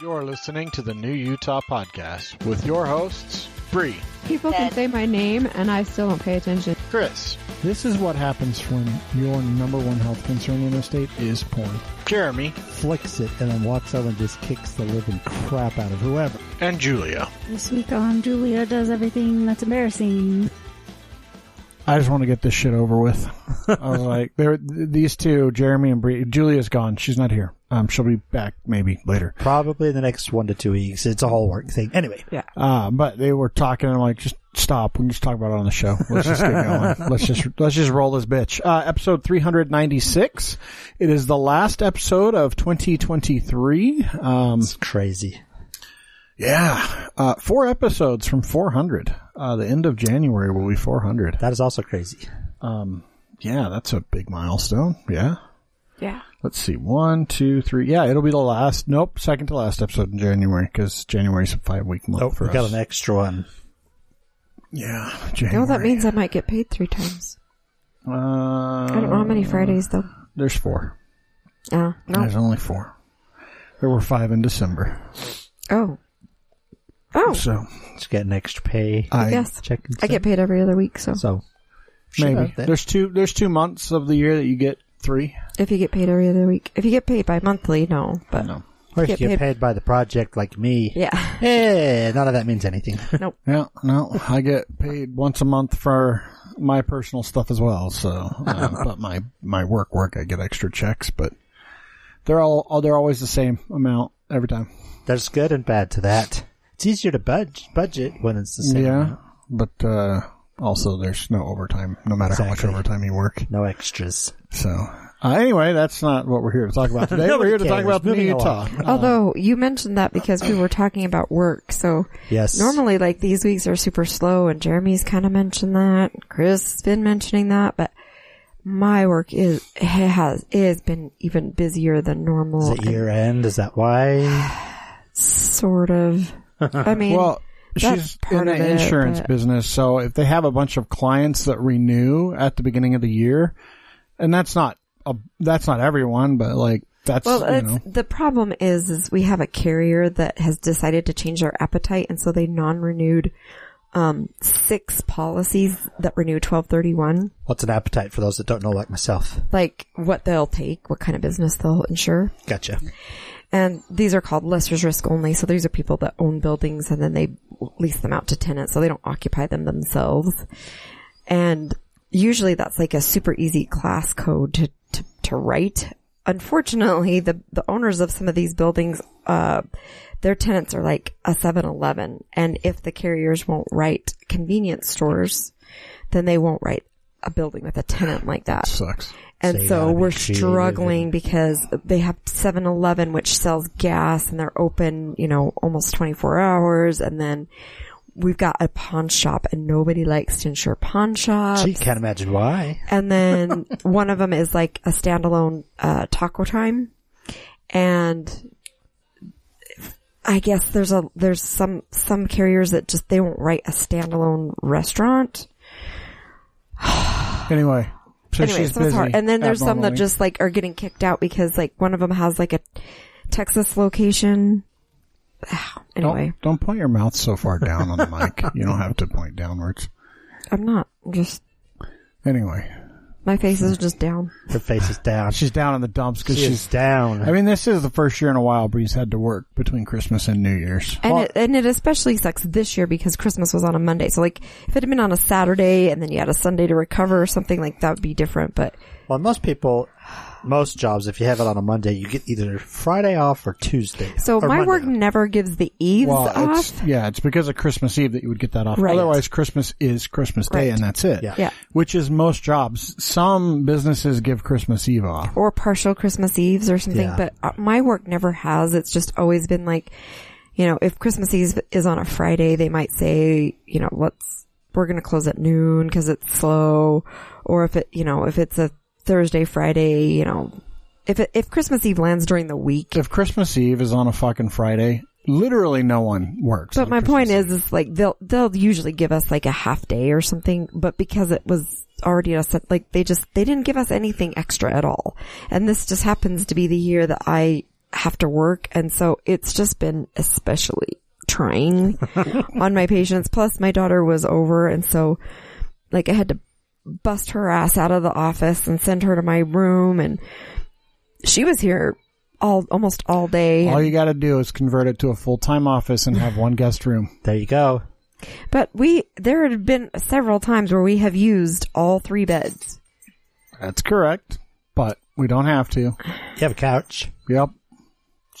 You're listening to the New Utah Podcast with your hosts, Bree, People can say my name and I still don't pay attention. Chris, This is what happens when your number one health concern in the state is porn. Jeremy, Flicks it and then walks over and just kicks the living crap out of whoever. and Julia. This week on Julia does everything that's embarrassing. I just want to get this shit over with. I was like, there, these two, Jeremy and Bree, Julia's gone. She's not here. Um, she'll be back maybe later. Probably in the next one to two weeks. It's a whole work thing. Anyway, Uh, but they were talking and I'm like, just stop. We can just talk about it on the show. Let's just get going. let's just, let's just roll this bitch. Uh, episode 396. It is the last episode of 2023. Um, it's crazy. yeah, uh, four episodes from 400. Uh, the end of January will be 400. That is also crazy. Um, yeah, that's a big milestone. Yeah. Yeah. Let's see. One, two, three. Yeah, it'll be the last. Nope, second to last episode in January because January's a five week month Oh, for we us. got an extra one. yeah, You January. know that means I might get paid three times. Uh, I don't know how many Fridays though. There's four. Uh, no. There's only four. There were five in December. Oh. Oh. So it's getting extra pay. I guess. Check. I get paid every other week, so So maybe there's two. There's two months of the year that you get three. if you get paid every other week. If you get paid by monthly, no. But No. Or if you get paid- paid by the project like me. yeah. Eh, none of that means anything. Nope. Yeah, no, I get paid once a month for my personal stuff as well. So, uh, but my my work work, I get extra checks, but they're all they're always the same amount every time. There's good and bad to that. It's easier to budge, budget when it's the same. yeah, amount. but uh, also there's no overtime, no matter how much overtime you work. No extras. So, uh, anyway, that's not what we're here to talk about today. we're here to talk cares. about Moving Utah. along. Although you mentioned that because we were talking about work, so Yes. normally like these weeks are super slow and Jeremy's kind of mentioned that. Chris has been mentioning that, but my work is has is been even busier than normal. Is it year end? Is that why? Sort of. I mean, Well, that's she's part in of the it, insurance but- business, so if they have a bunch of clients that renew at the beginning of the year, and that's not a, that's not everyone, but like that's Well, you know, the problem is, is we have a carrier that has decided to change their appetite, and so they non-renewed um, six policies that renew twelve thirty one. What's an appetite for those that don't know like myself? Like what they'll take, what kind of business they'll insure, Gotcha. And these are called lessor's risk only. So these are people that own buildings and then they lease them out to tenants, so they don't occupy them themselves. And usually that's like a super easy class code to to, to write. Unfortunately, the the owners of some of these buildings, uh, their tenants are like a 7-Eleven, and if the carriers won't write convenience stores, then they won't write a building with a tenant like that. sucks. And So so we're struggling because they have 7-Eleven, which sells gas and they're open, you know, almost 24 hours. And then we've got a pawn shop and nobody likes to insure pawn shops. Gee, can't imagine why. And then one of them is like a standalone, uh, taco time. And I guess there's a, there's some, some carriers that just, they won't write a standalone restaurant. Anyway, so anyway, so it's hard. And then there's some that just like are getting kicked out because like one of them has like a Texas location. anyway, don't don't point your mouth so far down on the mic. You don't have to point downwards. I'm not I'm just Anyway, my face is just down. Her face is down. she's down in the dumps because She is she's. down. I mean, this is the first year in a while Bree's had to work between Christmas and New Year's. And it and it especially sucks this year because Christmas was on a Monday. So like if it had been on a Saturday and then you had a Sunday to recover or something like that would be different. But well, most people, most jobs, if you have it on a Monday, you get either Friday off or Tuesday. so Or my Monday work off. never gives the eves Well, off. it's yeah, it's because of Christmas Eve that you would get that off. Right. Otherwise, Christmas is Christmas Day, Right. and that's it. Yeah. Yeah. Which is most jobs. Some businesses give Christmas Eve off. or partial Christmas Eves or something, Yeah. but uh, my work never has. It's just always been like, you know, if Christmas Eve is on a Friday, they might say, you know, let's, we're going to close at noon because it's slow. Or if it, you know, if it's a Thursday, Friday, you know, if if Christmas Eve lands during the week. If Christmas Eve is on a fucking Friday, literally no one works. But my Christmas point Eve. is, is like they'll, they'll usually give us like a half day or something, but because it was already a set, like they just, they didn't give us anything extra at all. And this just happens to be the year that I have to work. And so it's just been especially trying on my patients. Plus my daughter was over. And so like I had to bust her ass out of the office and send her to my room. And she was here all, almost all day. All you got to do is convert it to a full time office and have one guest room. There you go. But we, there had been several times where we have used all three beds. That's correct, but we don't have to. You have a couch. Yep.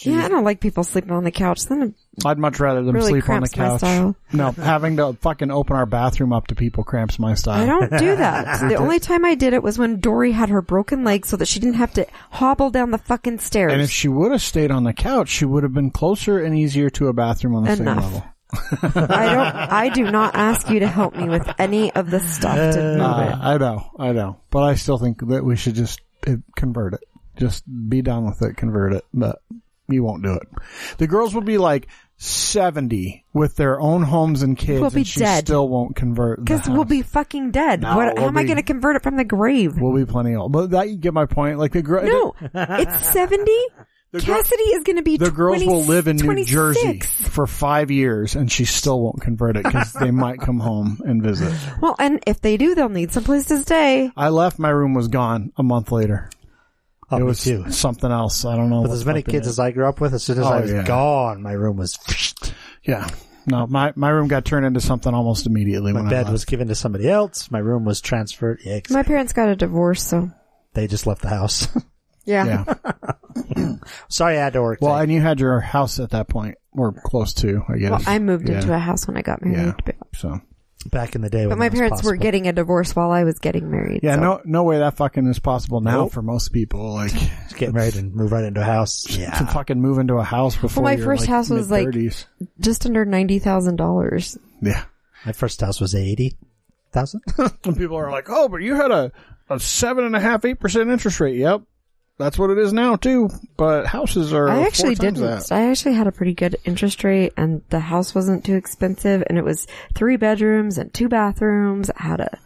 Yeah, I don't like people sleeping on the couch. Then I'd much rather them Really sleep on the cramps my couch. style. No, having to fucking open our bathroom up to people cramps my style. I don't do that. the only time I did it was when Dory had her broken leg so that she didn't have to hobble down the fucking stairs. And if she would have stayed on the couch, she would have been closer and easier to a bathroom on the Enough. same level. I don't, I do not ask you to help me with any of the stuff to move Uh, it. I know, I know, but I still think that we should just uh, convert it. Just be done with it, convert it. But you won't do it. The girls will be like seventy with their own homes and kids, We'll be and she dead. still won't convert. Because we'll be fucking dead. No, what, how we'll am I going to convert it from the grave? We'll be plenty old. But that you get my point. Like the girl, no, it's 70. The girl- Cassidy is going to be the girls will live in New Jersey for five years, and she still won't convert it because they might come home and visit. Well, and if they do, they'll need some place to stay. I left. My room was gone a month later. Oh, it was too. something else. I don't know. With as many kids it- as I grew up with, as soon as Oh, I was yeah. gone, my room was. Yeah. No, my my room got turned into something almost immediately. My when I bed left. was given to somebody else. My room was transferred. Yeah, My parents got a divorce, so they just left the house. yeah. Yeah. Sorry, I had to work. Well, today. and you had your house at that point, or close to, I guess. Well, I moved Yeah. into a house when I got married. Yeah. But, So back in the day, when but my that was parents were getting a divorce while I was getting married. yeah, so- no no way that fucking is possible now Nope. for most people. Like get married and move right into a house. Yeah, to fucking move into a house before my you're, first like, house was, like- mid-thirties. Just under $90,000. yeah. my first house was eighty thousand. And people are like, oh, but you had a a seven and a half eight percent interest rate. Yep. That's what it is now too. But houses are. I actually four times didn't. that. I actually had a pretty good interest rate and the house wasn't too expensive and it was three bedrooms and two bathrooms. It had a,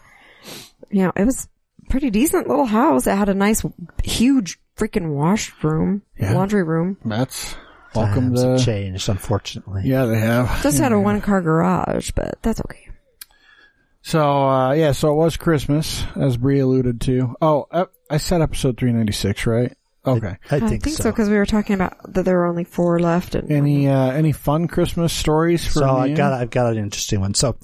you know, it was pretty decent little house. It had a nice, huge freaking washroom, Yeah. laundry room. That's welcome Times have to. changed, unfortunately. Yeah, they have. Just had a one car garage, but that's okay. So uh yeah, so it was Christmas, as Bree alluded to. Oh, uh, I said episode three ninety six, right? Okay. I I think, think, so so. because we were talking about that there were only four left and Any uh any fun Christmas stories for So I me? got I've got an interesting one. So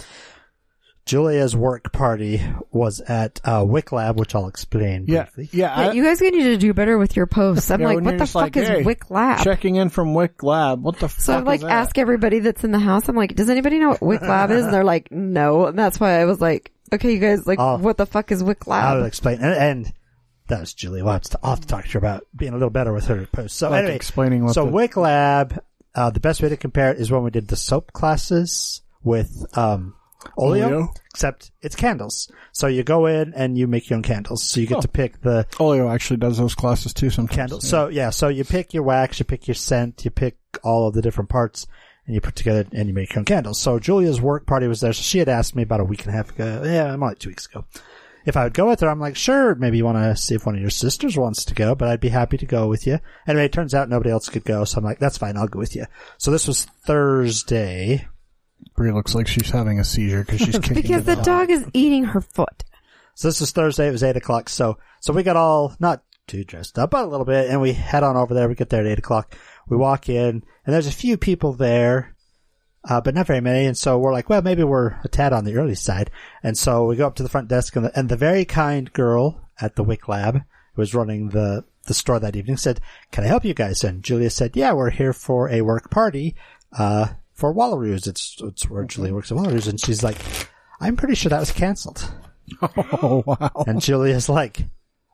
Julia's work party was at uh, Wick Lab, which I'll explain yeah, briefly. yeah. I, you guys need to do better with your posts. I'm yeah, like, what the fuck like, is hey, Wick Lab? Checking in from Wick Lab. What the So fuck? I like is that? ask everybody that's in the house. I'm like, does anybody know what Wick Lab is? And they're like, no. And that's why I was like, okay, you guys, like, Oh. what the fuck is Wick Lab? I'll explain. And, and that was Julia. We'll to, I'll have to talk to her about being a little better with her posts. So Like anyway, explaining what so the- Wick Lab, uh, the best way to compare it is when we did the soap classes with um, Oleo, Oleo? except it's candles. So you go in and you make your own candles. So you get Oh. to pick the Oleo actually does those classes too sometimes. candles. Yeah. So yeah, so you pick your wax, you pick your scent, you pick all of the different parts, and you put together and you make your own candles. So Julia's work party was there. So she had asked me about a week and a half ago. Yeah, more like two weeks ago. If I would go with her, I'm like, sure, maybe you want to see if one of your sisters wants to go, but I'd be happy to go with you. Anyway, it turns out nobody else could go, so I'm like, that's fine, I'll go with you. So this was Thursday. Bree looks like she's having a seizure because she's kicking because the dog. dog is eating her foot. So this is Thursday. It was eight o'clock. So so we got all not too dressed up, but a little bit, and we head on over there. We get there at eight o'clock. We walk in, and there's a few people there, uh, but not very many. And so we're like, well, maybe we're a tad on the early side. And so we go up to the front desk, and the, and the very kind girl at the Wick Lab who was running the the store that evening said, "Can I help you guys?" And Julia said, "Yeah, we're here for a work party." Uh, for Wallaroos, it's it's where Julia works at Wallaroos, and she's like, "I'm pretty sure that was canceled." Oh wow! And Julia's like,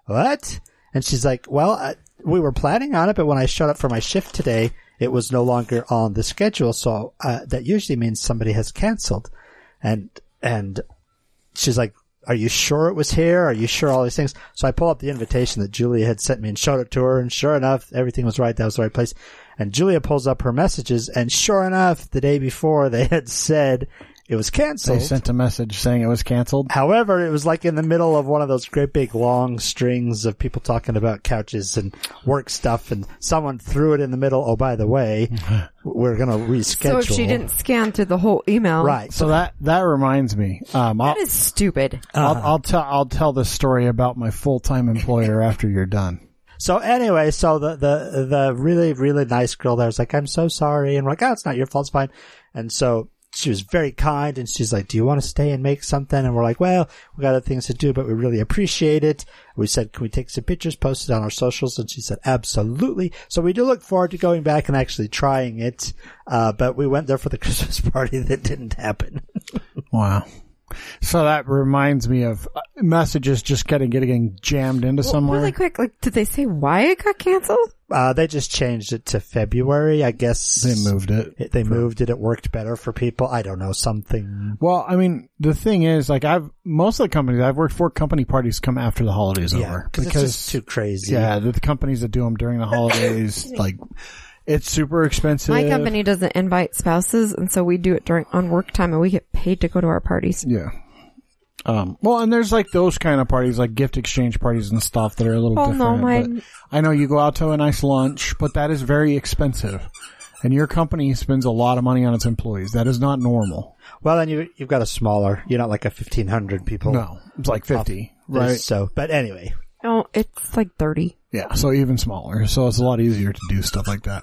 what? And she's like, well, I, we were planning on it, but when I showed up for my shift today, it was no longer on the schedule. So, uh, that usually means somebody has canceled. And, and she's like, are you sure it was here? Are you sure all these things? So I pull up the invitation that Julia had sent me and showed it to her. And sure enough, everything was right. That was the right place. And Julia pulls up her messages. And sure enough, the day before they had said it was canceled. They sent a message saying it was canceled. However, it was like in the middle of one of those great big long strings of people talking about couches and work stuff, and someone threw it in the middle. Oh, by the way, we're going to reschedule. So if she didn't scan through the whole email, right? So that that reminds me. Um, I'll, that is stupid. I'll, I'll tell I'll tell this story about my full time employer after you're done. So anyway, so the, the, the really, really nice girl there was like, I'm so sorry. And we're like, oh, it's not your fault. It's fine. And so she was very kind and she's like, do you want to stay and make something? And we're like, well, we got other things to do, but we really appreciate it. We said, can we take some pictures, post it on our socials? And she said, absolutely. So we do look forward to going back and actually trying it. Uh, but we went there for the Christmas party that didn't happen. Wow. So that reminds me of uh, messages just getting getting jammed into somewhere. Really quick, like, did they say why it got canceled? Uh, they just changed it to February. I guess They moved it. it- they moved it. It worked better for people. I don't know, something. Well, I mean, the thing is, like, I've most of the companies I've worked for, company parties come after the holidays Yeah, over cause it's just too crazy. yeah, the, the companies that do them during the holidays, like, it's super expensive. My company doesn't invite spouses, and so we do it during on work time, and we get paid to go to our parties. Yeah. Um, well, and there's like those kind of parties, like gift exchange parties and stuff that are a little Oh, no, different. mine- but I know you go out to a nice lunch, but that is very expensive. And your company spends a lot of money on its employees. That is not normal. Well, then you you've got a smaller. You're not like a fifteen hundred people. No, it's like 50, right? So, but anyway, Oh, it's like thirty. Yeah, so even smaller. So it's a lot easier to do stuff like that.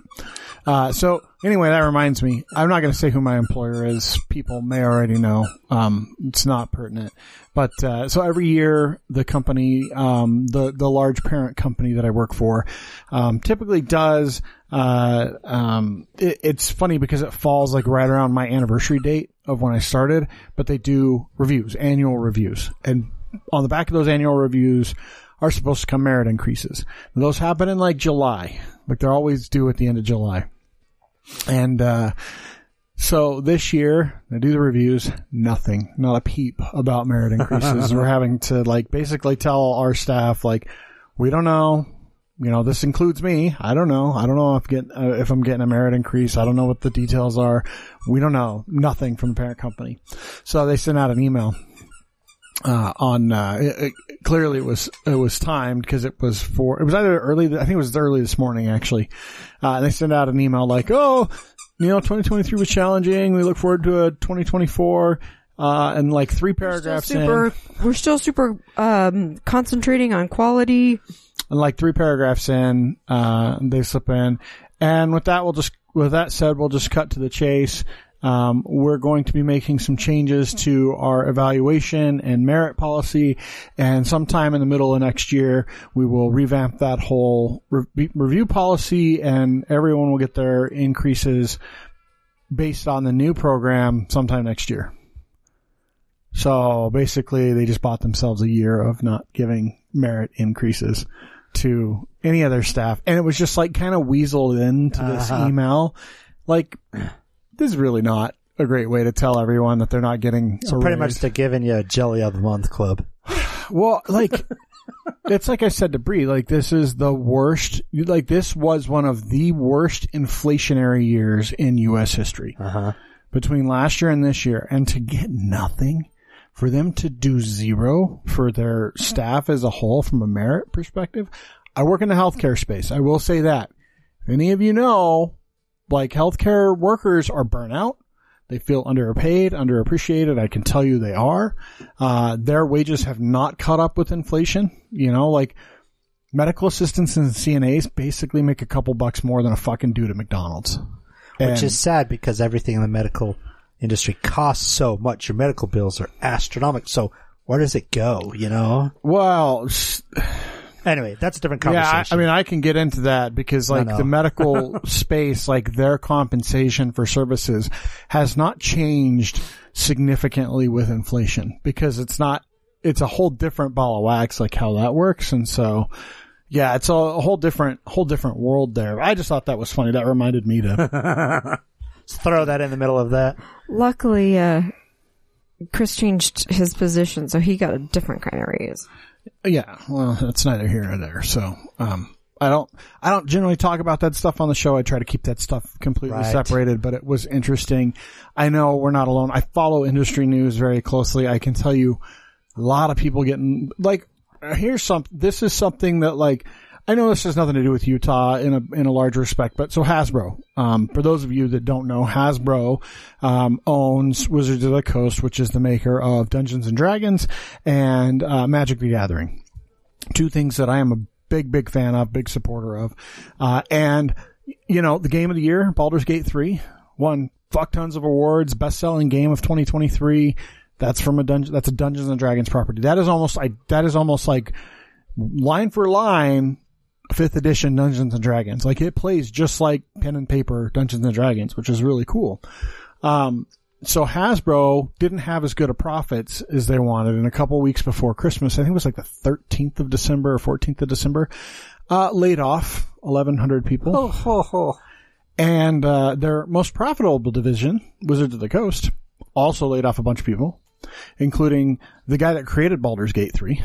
Uh, so anyway, that reminds me. I'm not going to say who my employer is. People may already know. Um, it's not pertinent. But uh, so every year, the company, um, the the large parent company that I work for, um, typically does. Uh, um, it, it's funny because it falls like right around my anniversary date of when I started. But they do reviews, annual reviews, and on the back of those annual reviews are supposed to come merit increases. Those happen in like July. Like they're always due at the end of July. And, uh, so this year, they do the reviews, nothing, not a peep about merit increases. We're having to like basically tell our staff like, we don't know. You know, this includes me. I don't know. I don't know if get uh, if I'm getting a merit increase. I don't know what the details are. We don't know. Nothing from the parent company. So they sent out an email uh, on uh, it, it, clearly it was it was timed because it was for it was either early I think it was early this morning actually. Uh, and they sent out an email like, "Oh, you know, 2023 was challenging. We look forward to a 2024." Uh, and like three paragraphs super, in, we're still super um, concentrating on quality. and like three paragraphs in, uh, they slip in. And with that, we'll just, with that said, we'll just cut to the chase. Um, we're going to be making some changes to our evaluation and merit policy, and sometime in the middle of next year, we will revamp that whole re- review policy, and everyone will get their increases based on the new program sometime next year. So basically, they just bought themselves a year of not giving merit increases to any other staff. And it was just like kind of weaseled into this Uh-huh. email. Like, this is really not a great way to tell everyone that they're not getting so pretty much they're giving you a jelly of the month club. Well, like, it's like I said to Bree, like this is the worst, like this was one of the worst inflationary years in U.S. history. Uh huh. between last year and this year and to get nothing for them to do zero for their staff as a whole from a merit perspective. I work in the healthcare space. I will say that. If any of you know, like healthcare workers are burnout. They feel underpaid, underappreciated. I can tell you they are. Uh, their wages have not caught up with inflation. You know, like medical assistants and CNAs basically make a couple bucks more than a fucking dude at McDonald's. Which is sad because everything in the medical industry costs so much. Your medical bills are astronomical. So where does it go? You know. well, Anyway, that's a different conversation. Yeah, I, conversation. I mean, I can get into that because like no. the medical space, like their compensation for services has not changed significantly with inflation because it's not, it's a whole different ball of wax, like how that works. And so, yeah, it's a, a whole different, whole different world there. I just thought that was funny. That reminded me to, throw that in the middle of that. Luckily, uh, Chris changed his position, so he got a different kind of raise. Yeah, well, that's neither here nor there. So, um, I don't, I don't generally talk about that stuff on the show. I try to keep that stuff completely Right. separated, but it was interesting. I know we're not alone. I follow industry news very closely. I can tell you a lot of people getting, like, here's some, this is something that like, I know this has nothing to do with Utah in a in a large respect, but so Hasbro. Um, for those of you that don't know, Hasbro um, owns Wizards of the Coast, which is the maker of Dungeons and Dragons and uh, Magic the Gathering. Two things that I am a big, big fan of, big supporter of, uh, and you know the game of the year, Baldur's Gate three, won fuck tons of awards, best selling game of 2023. That's from a dungeon. That's a Dungeons and Dragons property. That is almost I. That is almost like line for line fifth edition Dungeons and Dragons. Like it plays just like pen and paper Dungeons and Dragons, which is really cool. Um, so Hasbro didn't have as good a profits as they wanted. And a couple weeks before Christmas, I think it was like the 13th of December or 14th of December, uh, laid off 1,100 people. Oh, ho, ho. And, uh, their most profitable division, Wizards of the Coast, also laid off a bunch of people, including the guy that created Baldur's Gate 3.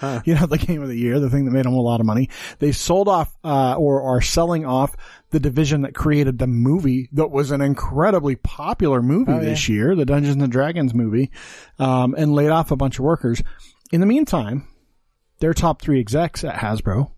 you know, the game of the year, the thing that made them a lot of money. They sold off, uh, or are selling off the division that created the movie that was an incredibly popular movie Oh, yeah. this year, the Dungeons and Dragons movie, um, and laid off a bunch of workers. In the meantime, their top three execs at Hasbro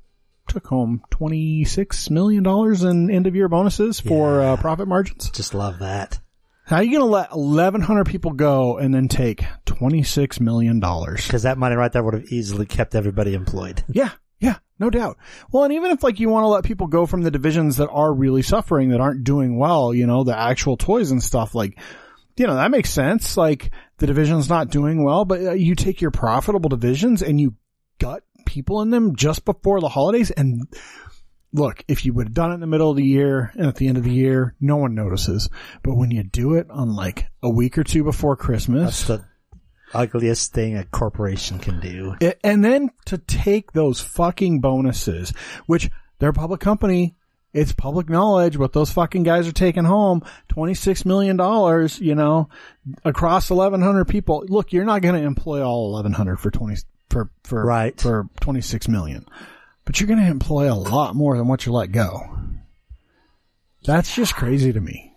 took home $26 million in end of year bonuses for Yeah. uh, profit margins. Just love that. How are you going to let 1,100 people go and then take $26 million? Because that money right there would have easily kept everybody employed. Yeah, yeah, no doubt. Well, and even if like you want to let people go from the divisions that are really suffering, that aren't doing well, you know, the actual toys and stuff, like, you know, that makes sense. Like the division's not doing well, but uh, you take your profitable divisions and you gut people in them just before the holidays. And look, if you would have done it in the middle of the year and at the end of the year, no one notices. But when you do it on like a week or two before Christmas, That's the ugliest thing a corporation can do. it, and then to take those fucking bonuses, which they're a public company, it's public knowledge what those fucking guys are taking home. $26 million, you know, across 1100 people. Look, you're not going to employ all 1100 for 20, for, for, Right. for 26 million, but you're going to employ a lot more than what you let go. That's just crazy to me.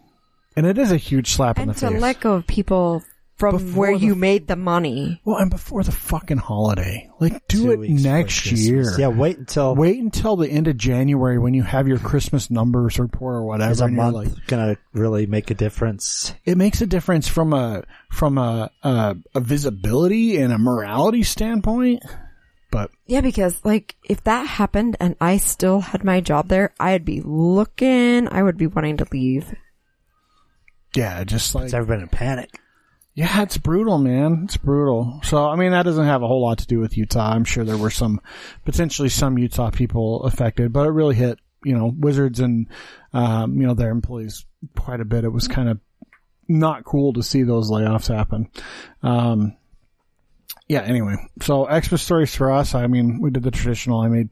And it is a huge slap in And the to face. let go of people from Before where the- you made the money. well, and before the fucking holiday, like do Two it next year. Yeah, wait until Wait until the end of January when you have your Christmas numbers report or whatever. is a month like, gonna really make a difference. it makes a difference from a from a, a a visibility and a morality standpoint. But Yeah, because like if that happened and I still had my job there, I'd be looking, I would be wanting to leave. yeah, just like It's ever been in panic. yeah, it's brutal, man. It's brutal. So I mean, that doesn't have a whole lot to do with Utah. I'm sure there were some potentially some Utah people affected, but it really hit you know Wizards and um, you know their employees quite a bit. It was kind of not cool to see those layoffs happen. Um, yeah. Anyway, so Xmas stories for us. I mean, we did the traditional. I made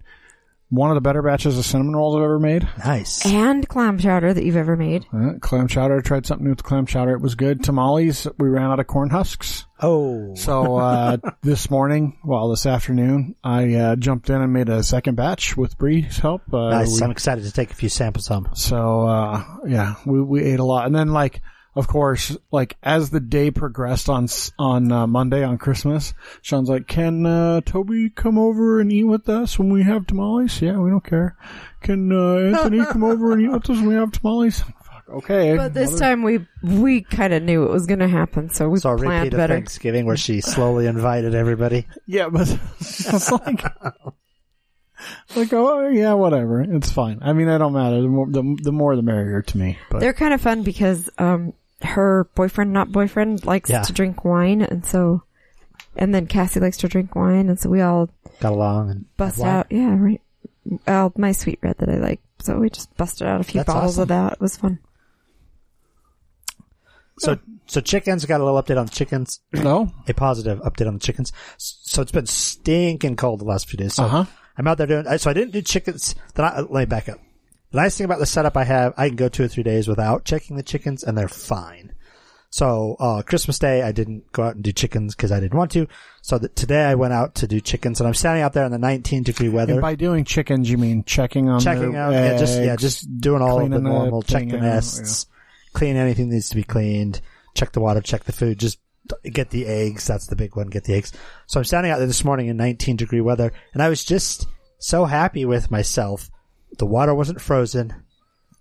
one of the better batches of cinnamon rolls I've ever made. Nice. And clam chowder that you've ever made. Uh, clam chowder. Tried something new with clam chowder. It was good. Tamales. We ran out of corn husks. Oh, So uh, this morning, well, this afternoon, I uh, jumped in and made a second batch with Bree's help. Uh, nice. we- I'm excited to take a few samples home. so uh, yeah, we we ate a lot, and then like. Of course, like as the day progressed on on uh, Monday on Christmas, Sean's like, "Can uh, Toby come over and eat with us when we have tamales?" Yeah, we don't care. Can uh, Anthony come over and eat with us when we have tamales? Fuck, okay. But this Mother- time we we kind of knew it was going to happen, so we So planned repeat of better. Thanksgiving where she slowly invited everybody. Yeah, but it's like, like, oh yeah, whatever. It's fine. I mean, it don't matter. The more, the, the more, the merrier to me. But They're kind of fun because um her boyfriend, not boyfriend, likes Yeah. to drink wine, and so and then Cassie likes to drink wine, and so we all Got along and bust had out. Yeah, right. Uh, my sweet red that I like. So we just busted out a few That's bottles awesome. of that. It was fun. So, so chickens got a little update on chickens. no, A positive update on the chickens. So it's been stinking cold the last few days. So uh huh. I'm out there doing. I- So I didn't do chickens. Then I, let me back up. The nice thing about the setup I have, I can go two or three days without checking the chickens, and they're fine. So uh, Christmas Day, I didn't go out and do chickens because I didn't want to. So that today I went out to do chickens, and I'm standing out there in the 19 degree weather, And by doing chickens, you mean checking on checking out, yeah, just yeah, just doing all of the cleaning the normal, check the out, nests, clean anything that needs to be cleaned, check the water, check the food, just get the eggs. That's the big one. Get the eggs. So I'm standing out there this morning in 19 degree weather, and I was just so happy with myself. The water wasn't frozen.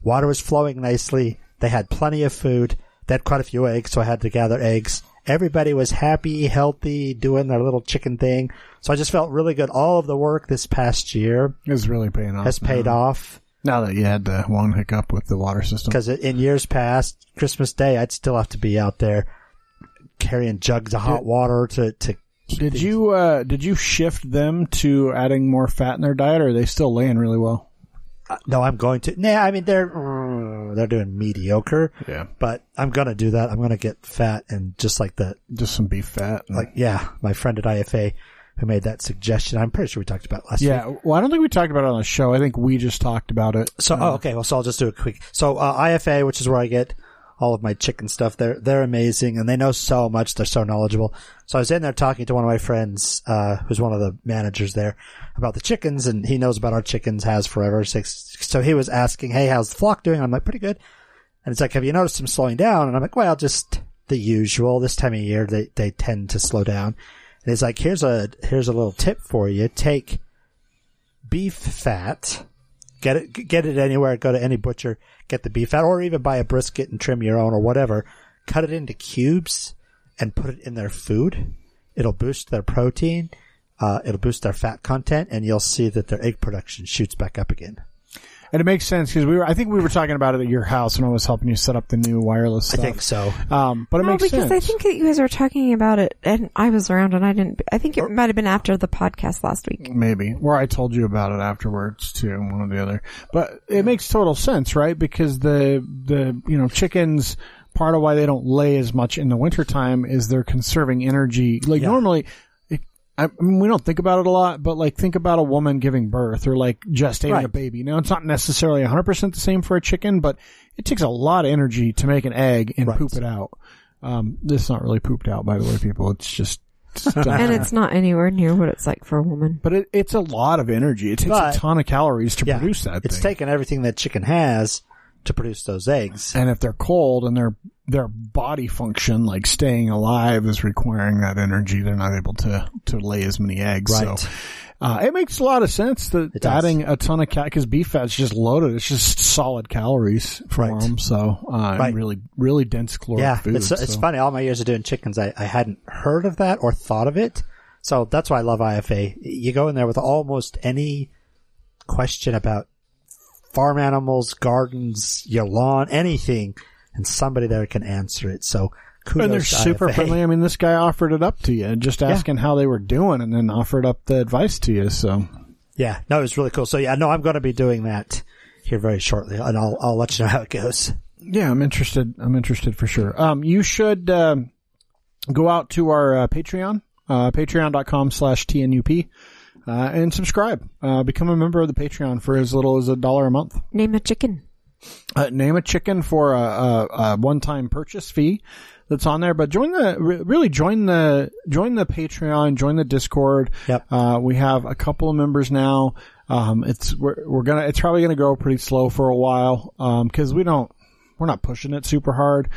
Water was flowing nicely. They had plenty of food. They had quite a few eggs, so I had to gather eggs. Everybody was happy, healthy, doing their little chicken thing. So I just felt really good. All of the work this past year is really paying off. has paid off. Now that you had the one hiccup with the water system. Because in years past, Christmas Day, I'd still have to be out there carrying jugs of hot water to, to keep Did things- you uh, did you shift them to adding more fat in their diet, or are they still laying really well? Uh, no, I'm going to. Nah, I mean they're uh, they're doing mediocre, Yeah, but I'm gonna do that. I'm gonna get fat and just like the just some beef fat. like yeah, my friend at IFA who made that suggestion. I'm pretty sure we talked about it last week. yeah. Well, I don't think we talked about it on the show. I think we just talked about it. So oh, okay, well, so I'll just do it quick. So uh, IFA, which is where I get all of my chicken stuff, they're they're amazing and they know so much. They're so knowledgeable. So I was in there talking to one of my friends, uh, who's one of the managers there, about the chickens, and he knows about our chickens, has forever. Six. So he was asking, "Hey, how's the flock doing?" I'm like, "Pretty good." And it's like, "Have you noticed them slowing down?" And I'm like, "Well, just the usual. This time of year, they they tend to slow down." And he's like, "Here's a here's a little tip for you. Take beef fat." Get it, get it anywhere. Go to any butcher, get the beef fat, or even buy a brisket and trim your own or whatever. Cut it into cubes and put it in their food. It'll boost their protein. Uh, it'll boost their fat content, and you'll see that their egg production shoots back up again. And it makes sense because we were. I think we were talking about it at your house when I was helping you set up the new wireless I think so. Um, but it no, makes because sense. I think that you guys were talking about it, and I was around, and I didn't. I think it might have been after the podcast last week. Maybe. Or I told you about it afterwards too, one or the other. But it makes total sense, right? Because the, the, you know, chickens, part of why they don't lay as much in the wintertime is they're conserving energy. Like Yeah. normally, it, I mean, we don't think about it a lot, but like think about a woman giving birth or like gestating Right. a baby. Now it's not necessarily 100% the same for a chicken, but it takes a lot of energy to make an egg and Right. poop it out. Um, this is not really pooped out, by the way, people. It's just, it's. And it's not anywhere near what it's like for a woman. But it, it's a lot of energy. It takes But- a ton of calories to Yeah, produce that it's thing. taken everything that chicken has to produce those eggs. and if they're cold and their their body function, like staying alive, is requiring that energy, they're not able to to lay as many eggs. Right. So uh, it makes a lot of sense that adding a ton of cat because beef fat's just loaded. It's just solid calories for Right. them. So uh, Right. really really dense caloric Yeah, food. it's it's funny. All my years of doing chickens, I, I hadn't heard of that or thought of it. So that's why I love IFA. You go in there with almost any question about farm animals, gardens, your lawn, anything, and somebody there can answer it. So kudos And they're to super IFA. friendly. I mean, this guy offered it up to you, just asking how they were doing, and then offered up the advice to you. So Yeah, no, it was really cool. So yeah, no, I'm going to be doing that here very shortly, and I'll I'll let you know how it goes. Yeah, I'm interested. I'm interested for sure. Um, you should um, go out to our uh, Patreon, uh, patreon.com slash TNUP, uh, and subscribe. Uh, become a member of the Patreon for as little as a dollar a month. Name a chicken. Uh, name a chicken for a, a, a one-time purchase fee that's on there, but join the really join the join the Patreon, join the Discord. Yep. Uh, we have a couple of members now. Um, it's we're, we're gonna it's probably gonna go pretty slow for a while because we don't we're not pushing it super hard.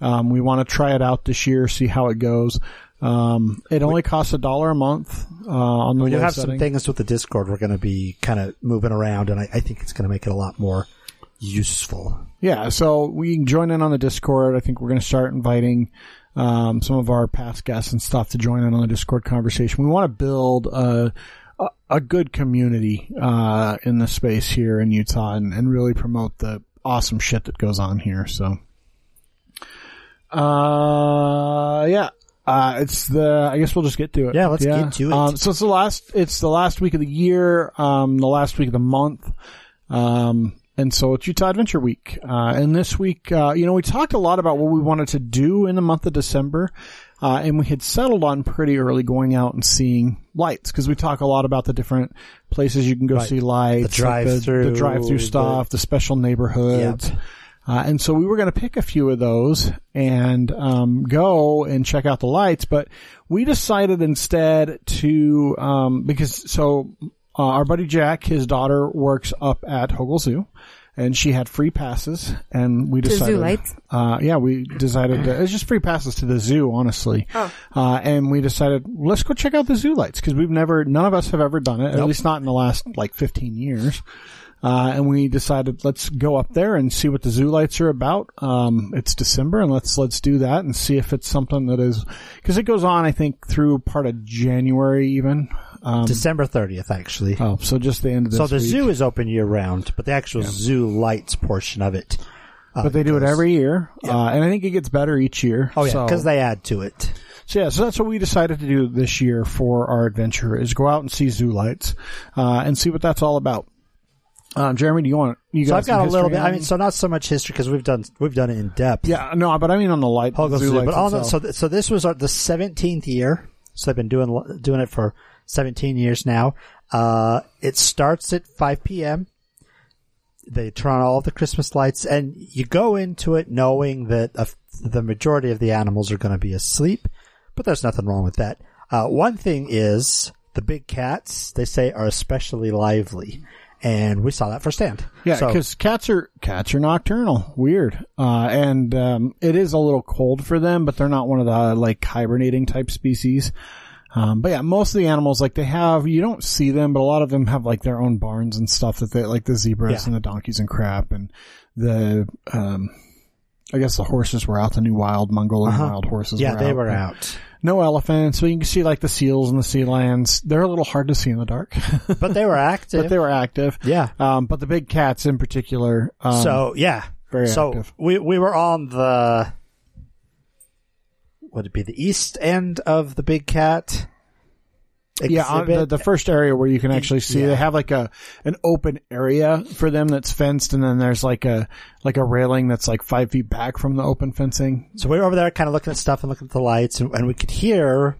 Um, we want to try it out this year, see how it goes. Um, it only costs a dollar a month uh, on the We do have setting. some things with the Discord. We're going to be kind of moving around, and I, I think it's going to make it a lot more useful. Yeah, so we can join in on the Discord. I think we're going to start inviting um, some of our past guests and stuff to join in on the Discord conversation. We want to build a a, a good community uh, in the space here in Utah and, and really promote the awesome shit that goes on here. So, uh, yeah. Uh, it's the, I guess we'll just get to it. Yeah, let's get to it. Um, so it's the last, it's the last week of the year, um, the last week of the month. Um, and so it's Utah Adventure Week. Uh, and this week, uh, you know, we talked a lot about what we wanted to do in the month of December. Uh, and we had settled on pretty early going out and seeing lights because we talk a lot about the different places you can go Right. see lights, The like drive-through, the, drive-through stuff, the special neighborhoods. Uh, and so we were going to pick a few of those and um, go and check out the lights, but we decided instead to um, because so uh, our buddy Jack, his daughter works up at Hogle Zoo, and she had free passes, and we decided. To zoo decided. lights? Uh, yeah, we decided to, it's just free passes to the zoo, honestly. Oh. Uh, and we decided let's go check out the zoo lights because we've never, none of us have ever done it, at least not in the last like 15 years. Uh, and we decided let's go up there and see what the zoo lights are about. Um, it's December and let's, let's do that and see if it's something that is, cause it goes on, I think, through part of January even. Um, December 30th, actually. oh, so just the end of this so the week. zoo is open year round, but the actual zoo lights portion of it. uh, but they do it every year. Uh, and I think it gets better each year. Oh yeah, So- because they add to it. So yeah, so that's what we decided to do this year for our adventure is go out and see zoo lights, uh, and see what that's all about. Uh, Jeremy, do you want, you So I've got a little bit. I mean, so not so much history because we've done we've done it in depth. yeah, no, but I mean on the light, Hogle zoo Zoo, but all the, so th- so this was our, the seventeenth year. So they've been doing doing it for seventeen years now. Uh, it starts at five p.m. They turn on all the Christmas lights, and you go into it knowing that a the majority of the animals are going to be asleep. But there's nothing wrong with that. Uh, one thing is the big cats. They say are especially lively, and we saw that firsthand. Yeah, So- because cats are cats are nocturnal. Weird, uh, and um, it is a little cold for them, but they're not one of the like hibernating type species. Um, but yeah, most of the animals like they have you don't see them, but a lot of them have like their own barns and stuff that they like the zebras Yeah. and the donkeys and crap and the um, I guess the horses were out. The new wild Mongolian Uh-huh. wild horses. yeah, were they out. were out. No elephants, but you can see like the seals and the sea lions. They're a little hard to see in the dark, but they were active. but they were active. yeah. Um, but the big cats in particular. Um, so yeah, very so active. we we were on the would it be the east end of the big cat? Yeah, the, the first area where you can actually see, Yeah. they have like a an open area for them that's fenced, and then there's like a like a railing that's like five feet back from the open fencing. so we were over there, kind of looking at stuff and looking at the lights, and, and we could hear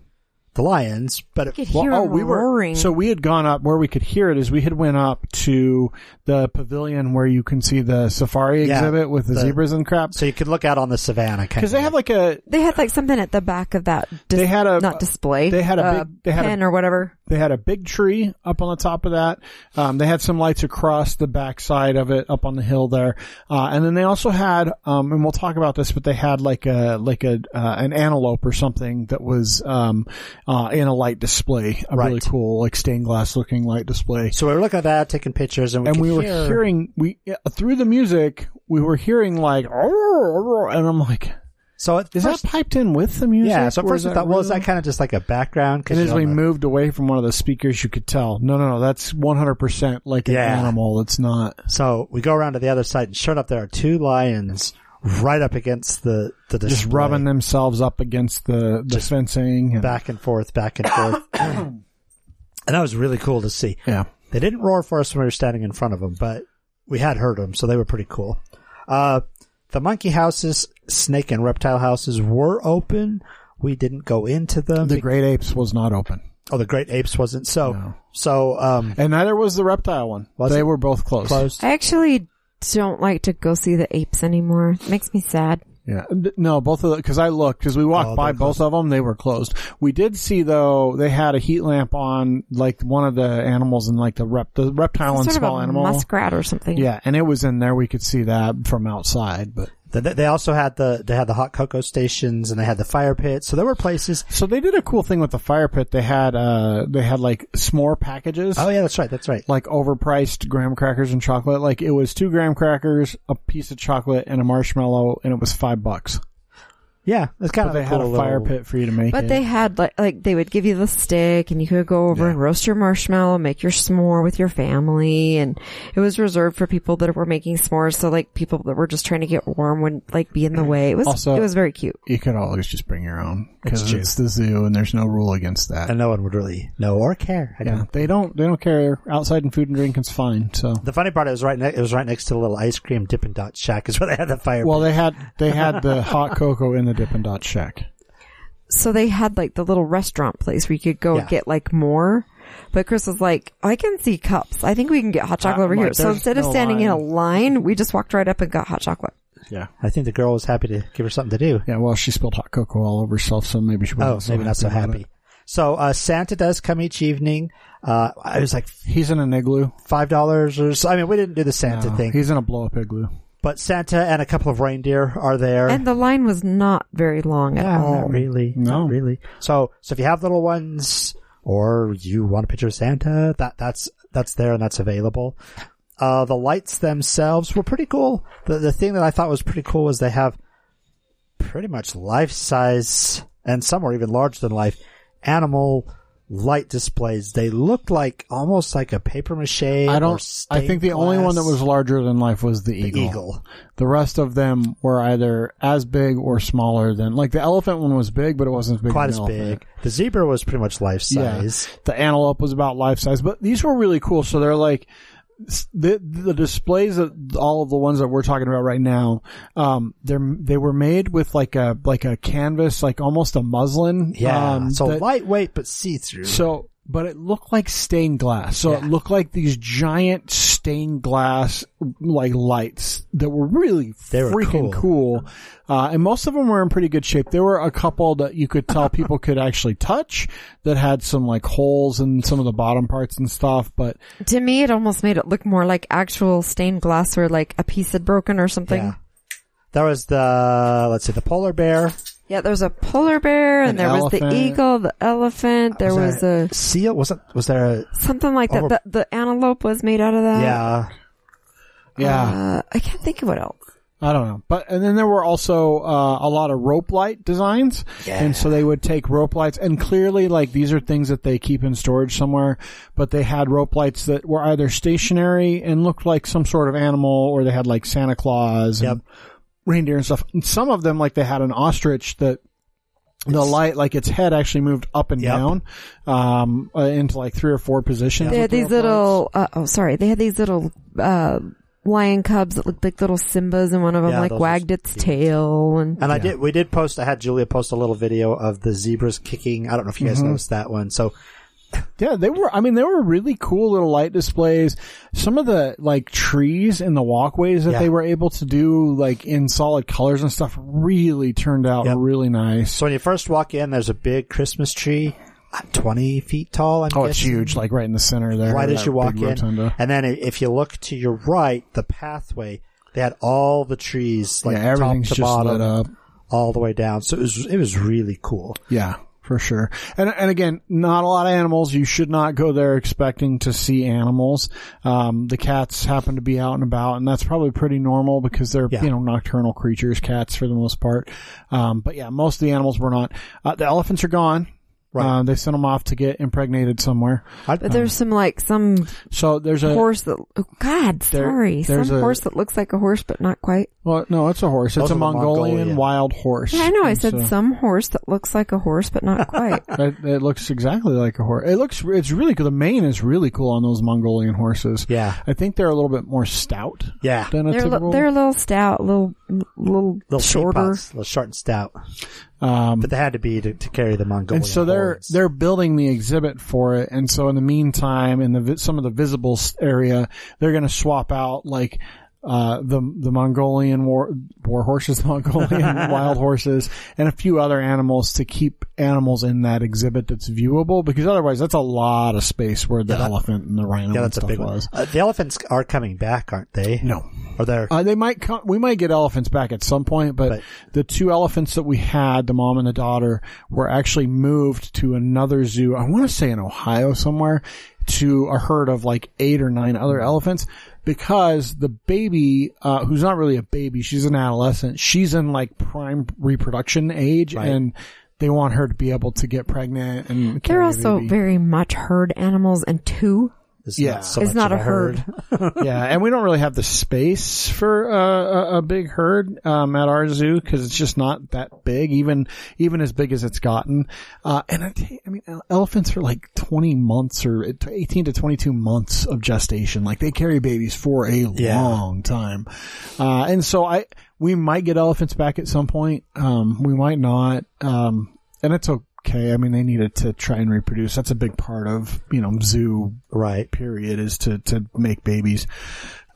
the lions, but it, hear oh, them we were roaring. so we had gone up where we could hear it. Is we had went up to the pavilion where you can see the safari Yeah, exhibit with the, the- zebras and crap. so you could look out on the savannah, Because they have like a they had like something at the back of that. Dis- They had a- not display. they had a uh, big- they had a- pen or whatever. They had a big tree up on the top of that. Um, they had some lights across the backside of it up on the hill there. Uh, and then they also had, um, and we'll talk about this, but they had like a, like a, uh, an antelope or something that was, um, uh, in a light display. A really cool, like stained glass looking light display. So we were looking at that, taking pictures, and we, and we were hear, hearing, we, through the music, we were hearing like, and I'm like, So is first, that piped in with the music? yeah. So at first we thought, well, is that kind of just like a background? And as we the- moved away from one of the speakers, you could tell, no, no, no, that's 100% like an Yeah. animal. It's not. So we go around to the other side, and sure enough, there are two lions right up against the the display. Just rubbing themselves up against the, the Just fencing. and- back and forth, back and forth. and that was really cool to see. Yeah. They didn't roar for us when we were standing in front of them, but we had heard them, so they were pretty cool. Uh, the monkey houses, snake and reptile houses were open. We didn't go into them. The great apes was not open. oh, the great apes wasn't. So, No. so, um, And neither was the reptile one. They were both closed. closed. I actually don't like to go see the apes anymore. It makes me sad. Yeah. No, both of the, cause I looked, cause we walked Oh, by they're both of them, they were closed. We did see though, they had a heat lamp on like one of the animals and like the rep, the reptile and sort small of a animal. muskrat or something. Yeah. And it was in there. We could see that from outside, but. They, they also had the they had the hot cocoa stations and they had the fire pit. So there were places. So they did a cool thing with the fire pit. They had, uh, they had like s'more packages. Oh yeah, that's right. That's right. like overpriced graham crackers and chocolate. Like it was two graham crackers, a piece of chocolate, and a marshmallow, and it was five bucks. Yeah, it's kind But of they a had a fire little- pit for you to make But it. they had like, like they would give you the stick and you could go over Yeah. and roast your marshmallow, make your s'more with your family. And it was reserved for people that were making s'mores. So like people that were just trying to get warm wouldn't like be in the way. It was, Also- it was very cute. you could always just bring your own because That's true. it's the zoo and there's no rule against that. and no one would really know or care. I yeah, don't. they don't. They don't care. Outside and food and drink is fine. So. The funny part, it was right. Ne- it was right next to the little ice cream Dippin' Dot shack, is where they had the fire. Well, they had they had the hot cocoa in the Dippin' Dot shack. So they had like the little restaurant place where you could go Yeah. get like more. But Chris was like, I can see cups. I think we can get hot chocolate Uh, over like, here. So there's instead of no standing in a line. line, we just walked right up and got hot chocolate. Yeah. I think the girl was happy to give her something to do. Yeah, well, she spilled hot cocoa all over herself, so maybe she Oh, wasn't so maybe not so happy. it. So uh, Santa does come each evening. Uh, it was like He's in an igloo. five dollars or so. I mean, we didn't do the Santa No, thing, He's in a blow up igloo. But Santa and a couple of reindeer are there. And the line was not very long at Yeah, all. not really. No. Not really. So, so if you have little ones or you want a picture of Santa, that, that's, that's there and that's available. Uh, the lights themselves were pretty cool. The, the thing that I thought was pretty cool was they have pretty much life size and some are even larger than life animal light displays. They looked like almost like a paper mache. I don't. I think the only one that was larger than life was the the eagle. eagle. The rest of them were either as big or smaller than. Like the elephant one was big, but it wasn't as big. Quite as as an elephant. big. The zebra was pretty much life size. Yeah. The antelope was about life size, but these were really cool. So they're like the the displays that all of the ones that we're talking about right now. Um, they're they were made with like a like a canvas, like almost a muslin. Yeah. um, so that- lightweight but see through. So, but it looked like stained glass. So it looked like these giant stained glass like lights that were really They were freaking cool. Uh, and most of them were in pretty good shape. There were a couple that you could tell people could actually touch that had some like holes in some of the bottom parts and stuff. But To me, it almost made it look more like actual stained glass or like a piece had broken or something. Yeah. There was the let's see, the polar bear. Yeah, there was a polar bear and An there was the eagle, the elephant, there was, there a seal. Wasn't was there a something like that. The, the antelope was made out of that. yeah? yeah, Uh, I can't think of what else. I don't know. But, and then there were also, uh, a lot of rope light designs. Yeah. And so they would take rope lights and clearly like these are things that they keep in storage somewhere, but they had rope lights that were either stationary and looked like some sort of animal or they had like Santa Claus and Yep. Reindeer and stuff. And some of them like they had an ostrich that the light, like its head actually moved up and Yep. down, um, uh, into like three or four positions. They had these little, uh, oh, sorry. They had these little, uh, lion cubs that looked like little Simbas and one of them Yeah, like wagged its cute. tail and And I did. We did post. I had Julia post a little video of the zebras kicking. I don't know if you guys noticed that one. So Yeah, they were, I mean, they were really cool little light displays. Some of the, like, trees in the walkways that Yeah. they were able to do, like, in solid colors and stuff really turned out Yep. really nice. so when you first walk in, there's a big Christmas tree, uh, twenty feet tall. I'm Oh, it's huge, like right in the center there. right as you walk in. rotunda. And then if you look to your right, the pathway, they had all the trees, like yeah, everything's top to just bottom, lit up. all the way down. So it was, it was really cool. Yeah, for sure. And and again, not a lot of animals. You should not go there expecting to see animals. Um, the cats happen to be out and about, and that's probably pretty normal because they're Yeah. you know nocturnal creatures, cats for the most part. Um, but yeah, most of the animals were not. Uh, the elephants are gone. Right. Uh, they sent them off to get impregnated somewhere. I, but there's some like some So there's a horse that, oh God, There- sorry. there's Some a- horse that looks like a horse but not quite. well, no, it's a horse. It's a Mongolian, Mongolian. wild horse. Yeah, I know. I And said so- some horse that looks like a horse but not quite. It, it looks exactly like a horse. It looks, it's really cool. The mane is really cool on those Mongolian horses. yeah, I think they're a little bit more stout yeah, than a they're, typical. li- they're a little stout, a little, little, little shorter. teapots, little short and stout, um, but they had to be to, to carry the Mongolian. and so they're they're building the exhibit for it. And so in the meantime, in the some of the visible area, they're going to swap out like. Uh, the, the Mongolian war, war horses, the Mongolian wild horses, and a few other animals to keep animals in that exhibit that's viewable because otherwise that's a lot of space where the Yeah, that- elephant and the rhino yeah, that's a big one. was. Uh, the elephants are coming back, aren't they? No. or they're Uh, they might come, we might get elephants back at some point, but But- the two elephants that we had, the mom and the daughter, were actually moved to another zoo. I want to say in Ohio somewhere to a herd of like eight or nine other elephants because the baby, uh, who's not really a baby, she's an adolescent. She's in like prime reproduction age Right. and they want her to be able to get pregnant and They're also baby. very much herd animals and two is Yeah. not so is much not of a herd. yeah, and we don't really have the space for uh, a, a big herd um, at our zoo because it's just not that big, even even as big as it's gotten. Uh, and I, tell you, I mean, elephants are like twenty months or eighteen to twenty-two months of gestation. Like they carry babies for a Yeah. long time, uh, and so I we might get elephants back at some point. Um, we might not, um, and it's okay. I mean, they needed to try and reproduce. That's a big part of you know zoo right. period is to, to make babies.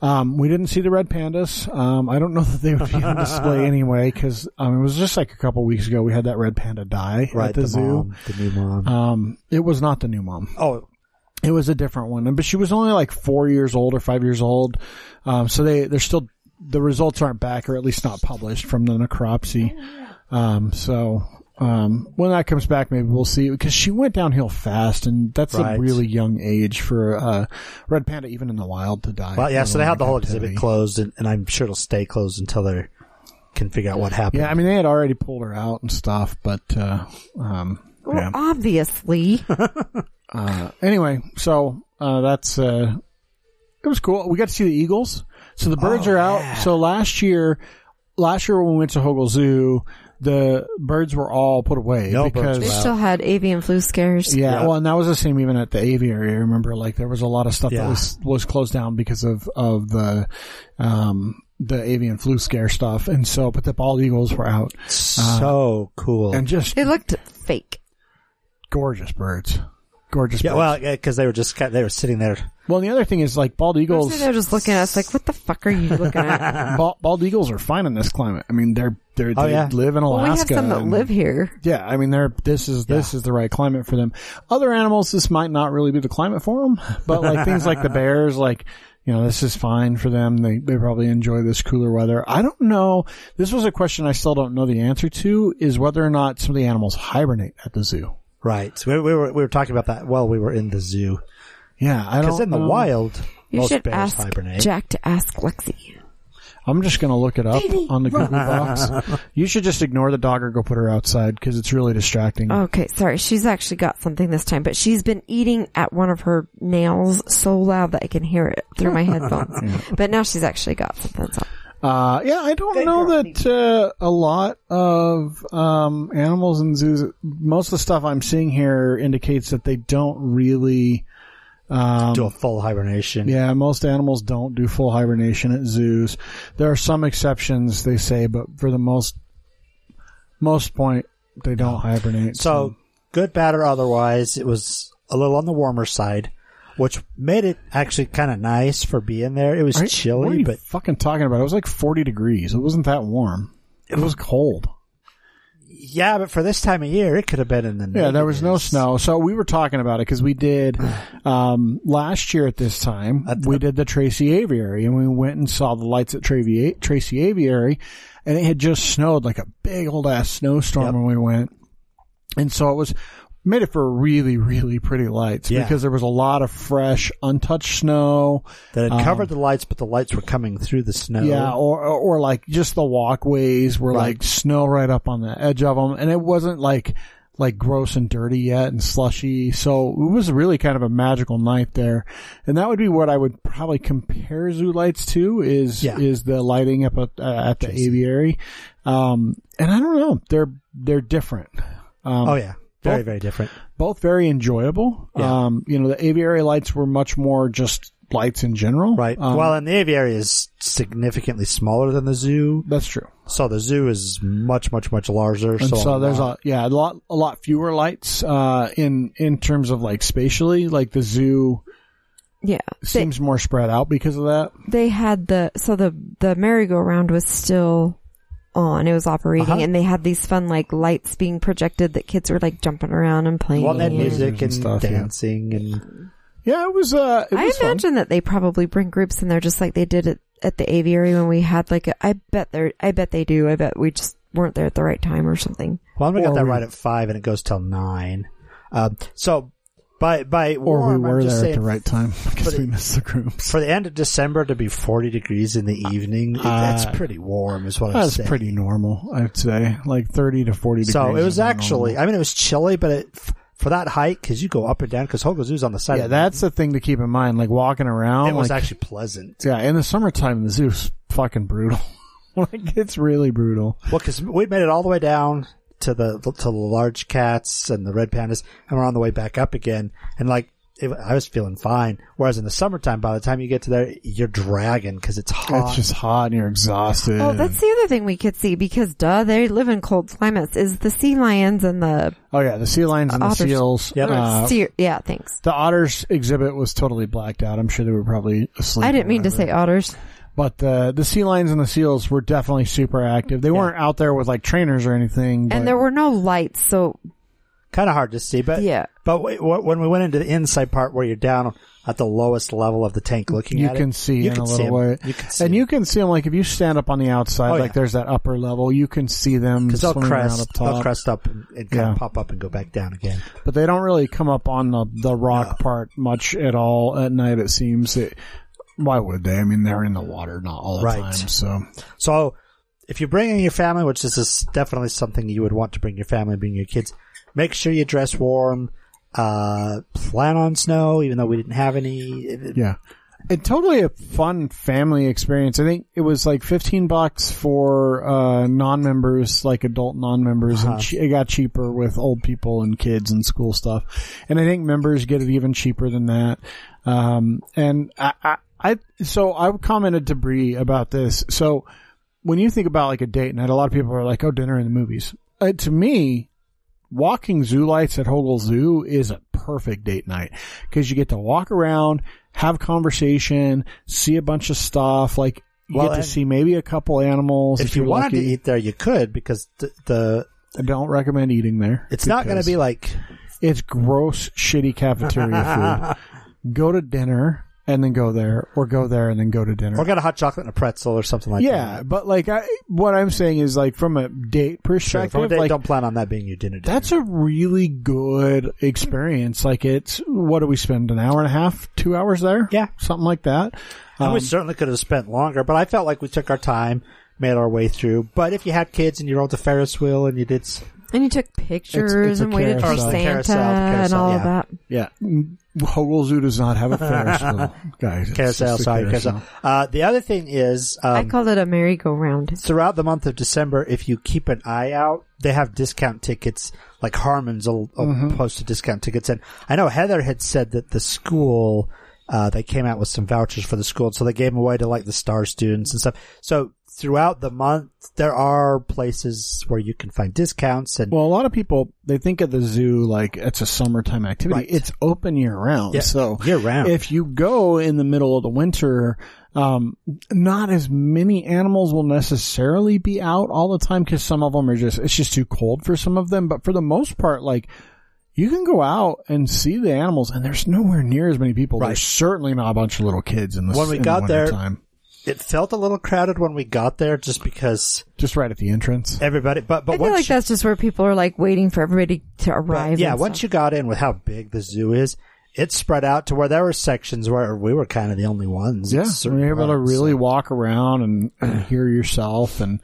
Um, we didn't see the red pandas. Um, I don't know that they would be on display anyway because um, it was just like a couple weeks ago we had that red panda die Right, at the, the, zoo. mom, the new mom. Um, it was not the new mom. oh, It was a different one, but she was only like four years old or five years old. Um, so they they're still the results aren't back or at least not published from the necropsy. Um, so um, when that comes back, maybe we'll see because she went downhill fast, and that's Right. a really young age for uh, red panda, even in the wild, to die. well, yeah. So they alone have the whole captivity. exhibit closed, and, and I'm sure it'll stay closed until they can figure out what happened. Yeah, I mean they had already pulled her out and stuff, but uh, um, Well, yeah. obviously. Uh, anyway, so uh, that's uh, it was cool. We got to see the eagles. So the birds Oh, are out. yeah. So last year, last year when we went to Hogle Zoo, the birds were all put away No birds because they still had avian flu scares. yeah, Yeah. well, and that was the same even at the aviary. I remember like there was a lot of stuff Yeah. that was was closed down because of of the um the avian flu scare stuff, and so but the bald eagles were out so cool. and just It looked fake. gorgeous birds, gorgeous. yeah, birds. well, because they were just they were sitting there. well, and the other thing is like bald eagles. They're just looking at us like, what the fuck are you looking at? bald, bald eagles are fine in this climate. I mean, they're they're Oh, they yeah. live in well, we have Alaska. some that and- live here. Yeah, I mean, they're this is this is the right climate for them. Other animals, this might not really be the climate for them, but like things like the bears, like you know, this is fine for them. They they probably enjoy this cooler weather. I don't know. This was a question I still don't know the answer to. Is whether or not some of the animals hibernate at the zoo. Right. So we, we were we were talking about that while we were in the zoo. Yeah, I Because don't. in the know. wild, You most should bears ask hibernate. Jack to ask Lexi. I'm just gonna look it up on the Google box. You should just ignore the dog or go put her outside because it's really distracting. Okay, sorry. She's actually got something this time, but she's been eating at one of her nails so loud that I can hear it through my headphones. But now she's actually got something. So. Uh, yeah, I don't know that uh, a lot of um, animals in zoos. Most of the stuff I'm seeing here indicates that they don't really. Um, do a full hibernation. yeah, most animals don't do full hibernation at zoos. There are some exceptions, they say, but for the most most point, they don't hibernate. So good, bad, or otherwise, it was a little on the warmer side, which made it actually kind of nice for being there. It was Right? what are chilly, you but fucking talking about? It was like 40 degrees. It wasn't that warm. It was cold. yeah, but for this time of year, it could have been in the Yeah, there was no snow. So we were talking about it because we did um, last year at this time. We did the Tracy Aviary, and we went and saw the lights at Tracy, Tracy Aviary, and it had just snowed like a big old ass snowstorm Yep. when we went, and so it was made it for really really pretty lights Yeah. because there was a lot of fresh untouched snow. That had Um, covered the lights, but the lights were coming through the snow. Yeah, or, or like just the walkways were Right. like snow right up on the edge of them, and it wasn't like like gross and dirty yet and slushy. So it was really kind of a magical night there, and that would be what I would probably compare zoo lights to is Yeah. is the lighting up at, uh, at the aviary. Um, and I don't know, they're they're different. Um, Oh yeah, both- very different. both very enjoyable. Yeah. Um, you know, the aviary lights were much more just lights in general. Right. Um, well, and the aviary is significantly smaller than the zoo, that's true. so the zoo is much much much larger. And so, there's lot- a yeah a lot a lot fewer lights uh in in terms of like spatially like the zoo Yeah. They, seems more spread out because of that. they had the, so the, the merry-go-round was still on. It was operating Uh-huh. and they had these fun like lights being projected that kids were like jumping around and playing. well, that music and, and stuff, yeah. dancing and Yeah, it was uh it I was fun. imagine that they probably bring groups in there just like they did it at the aviary when we had like a, I bet they're, I bet they do. I bet we just weren't there at the right time or something. well, we got Or that right at five, and it goes till nine. Um, so by by or warm, we were just there at the right time because we missed the groups. for the end of December to be 40 degrees in the evening, it- that's Uh, pretty warm, is what I'm That's pretty normal, I'd say, like thirty to forty degrees. So it was actually, normal. I mean, it was chilly, but it, for that hike because you go up and down, because Hogle Zoo's on the side. yeah, that's the thing to keep in mind. Like walking around, it was like, actually pleasant. yeah, in the summertime, the zoo's fucking brutal. like it's really brutal. Well, because we made it all the way down to the to the large cats and the red pandas, and we're on the way back up again. And like it, I was feeling fine. Whereas in the summertime, by the time you get to there, you're dragging because it's hot. It's just hot and you're exhausted. Oh, that's the other thing we could see because duh, they live in cold climates is the sea lions and the oh yeah, the sea lions and the Otters. seals. Yep. Uh, sea, yeah, thanks. the otters exhibit was totally blacked out. I'm sure they were probably asleep. I didn't mean to say otters. But uh, the sea lions and the seals were definitely super active. They weren't out there with like trainers or anything. But And there were no lights, so kind of hard to see, but Yeah. But w- w- when we went into the inside part where you're down at the lowest level of the tank, looking you at can it, see you in can a see way. You can see and 'em. you can see them like if you stand up on the outside, Oh, like yeah. there's that upper level, you can see them because they'll crest, up they'll crest up and, and kind Yeah. of pop up and go back down again. But they don't really come up on the the rock No. part much at all at night. It seems. It, why would they? I mean, they're in the water not all the Right. time. So So if you're bringing your family, which this is definitely something you would want to bring your family, bring your kids, make sure you dress warm. Uh, plan on snow, even though we didn't have any. yeah. It totally a fun family experience. I think it was like fifteen bucks for uh, non-members, like adult non-members, Uh-huh. and che- it got cheaper with old people and kids and school stuff. And I think members get it even cheaper than that. Um, and I, I, I, so I commented to Bree about this. So when you think about like a date night, a lot of people are like, "Oh, dinner and the movies." Uh, to me, walking zoo lights at Hogle Zoo is a perfect date night because you get to walk around, have conversation, see a bunch of stuff. Like you Well, get to see maybe a couple animals. If you you're wanted to eat there, you could because the, the I don't recommend eating there. it's not going to be like it's gross, shitty cafeteria food. Go to dinner and then go there, or go there and then go to dinner. or get a hot chocolate and a pretzel or something like that. yeah, but like I, what I'm saying is like from a date Sure, perspective, from a date, like don't plan on that being your dinner. dinner. That's a really good experience. Like it's, what do we spend? An hour and a half, two hours there? Yeah. Something like that. and we Um, certainly could have spent longer, but I felt like we took our time, made our way through. But if you had kids and you rode the Ferris wheel and you did, s- and you took pictures it's a and waited for. Santa Carousel, the and carousel, all of that. yeah. Hogle Zoo does not have a Ferris wheel, guys. Carousel, sorry, carousel. Uh, the other thing is, I call it a merry-go-round. throughout the month of December, if you keep an eye out, they have discount tickets. Like Harmon's will, will Mm-hmm. post discount tickets, and I know Heather had said that the school uh, they came out with some vouchers for the school, so they gave them away to like the star students and stuff. So throughout the month, there are places where you can find discounts, and Well, a lot of people, they think of the zoo like it's a summertime activity. Right. It's open year round. Yeah, so year round. if you go in the middle of the winter, um, not as many animals will necessarily be out all the time because some of them are just, it's just too cold for some of them. But for the most part, like, you can go out and see the animals and there's nowhere near as many people. Right. There's certainly not a bunch of little kids in the When we in the got there- wintertime. It felt a little crowded when we got there, just because Just right at the entrance. everybody. But but I feel like you- that's just where people are like waiting for everybody to But arrive. yeah, once stuff. you got in with how big the zoo is, it spread out to where there were sections where we were kind of the only ones. Yeah, at we certain were able to really so- walk around and, and hear yourself, and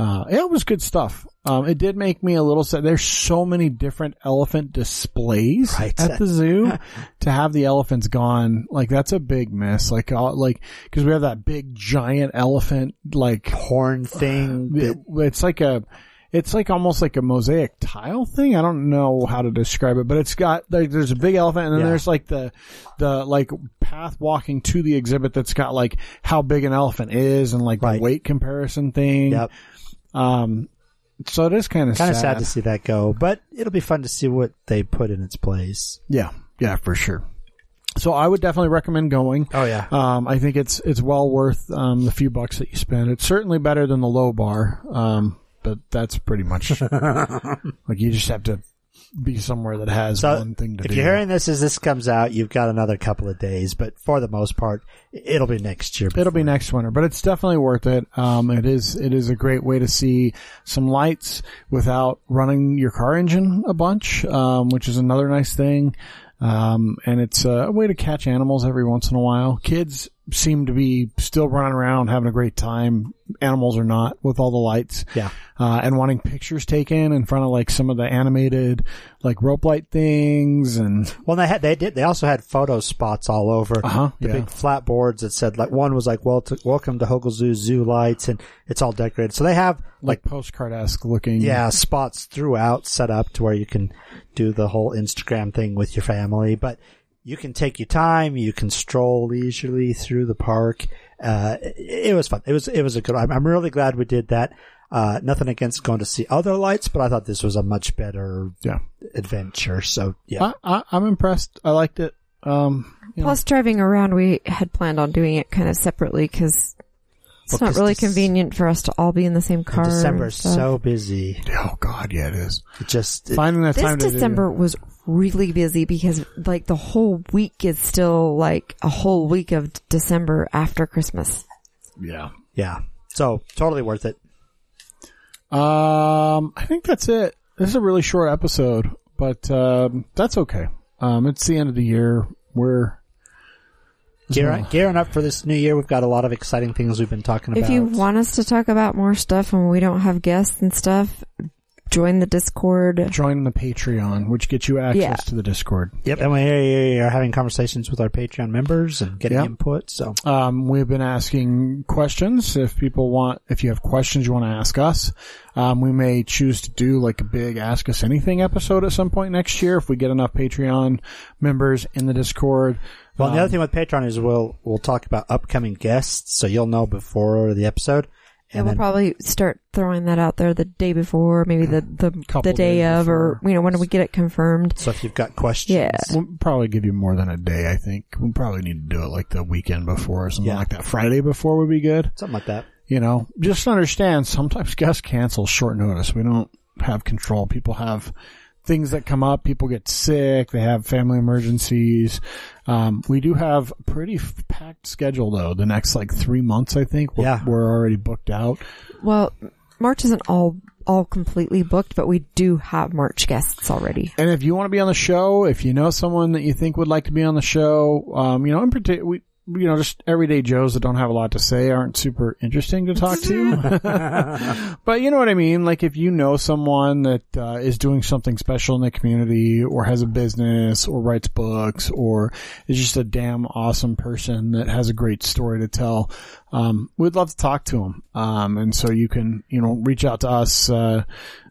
uh, it was good stuff. Um, it did make me a little sad. There's so many different elephant displays Right. at the zoo. to have the elephants gone, like that's a big miss. Like, uh, like because we have that big giant elephant, like horn thing. it- it's like a it's like almost like a mosaic tile thing. I don't know how to describe it, but it's got like there's a big elephant and then Yeah. there's like the the like path walking to the exhibit that's got like how big an elephant is and like Right. the weight comparison thing. Yep. Um so it is kind of Kind sad. of sad to see that go, but it'll be fun to see what they put in its place. Yeah. Yeah, for sure. So I would definitely recommend going. Oh yeah. Um, I think it's it's well worth um, the few bucks that you spend. It's certainly better than the low bar, um, but that's pretty much like you just have to be somewhere that has So one thing to if do. you're hearing this as this comes out, you've got another couple of days, but for the most part, it'll be next year. It'll be next winter, but it's definitely worth it. Um, it is it is a great way to see some lights without running your car engine a bunch, um, which is another nice thing. Um, and it's a way to catch animals every once in a while. Kids seem to be still running around having a great time. Animals or not with all the lights. Yeah. Uh, and wanting pictures taken in front of like some of the animated like rope light things and Well, they had they did they also had photo spots all over Uh-huh, the yeah. big flat boards that said like one was like well to, welcome to Hogle Zoo zoo lights and it's all decorated. So they have like postcard esque looking. yeah spots throughout set up to where you can do the whole Instagram thing with your family. But you can take your time. You can stroll leisurely through the park. Uh, it, it was fun. It was, it was a good, I'm, I'm really glad we did that. Uh, nothing against going to see other lights, but I thought this was a much better Yeah. adventure. So yeah. I, I, I'm impressed. I liked it. Um, you know, Plus, driving around, we had planned on doing it kind of separately because it's Well, not 'cause really this- convenient for us to all be in the same car. December and is so busy. oh God, yeah, it is. It just, it- Finding that This time to do- December was really busy because like the whole week is still like a whole week of December after Christmas. yeah. yeah. So totally worth it. Um, I think that's it. This is a really short episode, but um, that's okay. Um, it's the end of the year. We're Gearing, gearing up for this new year. We've got a lot of exciting things we've been talking about. If you want us to talk about more stuff and we don't have guests and stuff, join the Discord. Join the Patreon, which gets you access Yeah. to the Discord. Yep, and we are having conversations with our Patreon members and getting Yep. input. So Um, we've been asking questions. If people want, if you have questions you want to ask us, um, we may choose to do like a big Ask Us Anything episode at some point next year if we get enough Patreon members in the Discord. Well, and the Um, other thing with Patreon is we'll we'll talk about upcoming guests, so you'll know before the episode. And And we'll then probably start throwing that out there the day before, maybe the the, the day days of, or you know when do we get it confirmed. so if you've got questions, Yeah. We'll probably give you more than a day, I think. We'll probably need to do it like the weekend before or something Yeah. like that. Friday before would be good. something like that. You know, just understand sometimes guests cancel short notice. We don't have control. People have things that come up. People get sick. They have family emergencies. Um, we do have pretty f- packed schedule though. The next like three months, I think. We're, Yeah. we're already booked out. Well, March isn't all all completely booked, but we do have March guests already. And if you want to be on the show, if you know someone that you think would like to be on the show, um, you know, in particular, we, you know, just everyday Joes that don't have a lot to say aren't super interesting to talk to. but you know what I mean? Like if you know someone that uh, is doing something special in the community or has a business or writes books or is just a damn awesome person that has a great story to tell, um, we'd love to talk to them. Um, and so you can, you know, reach out to us, uh,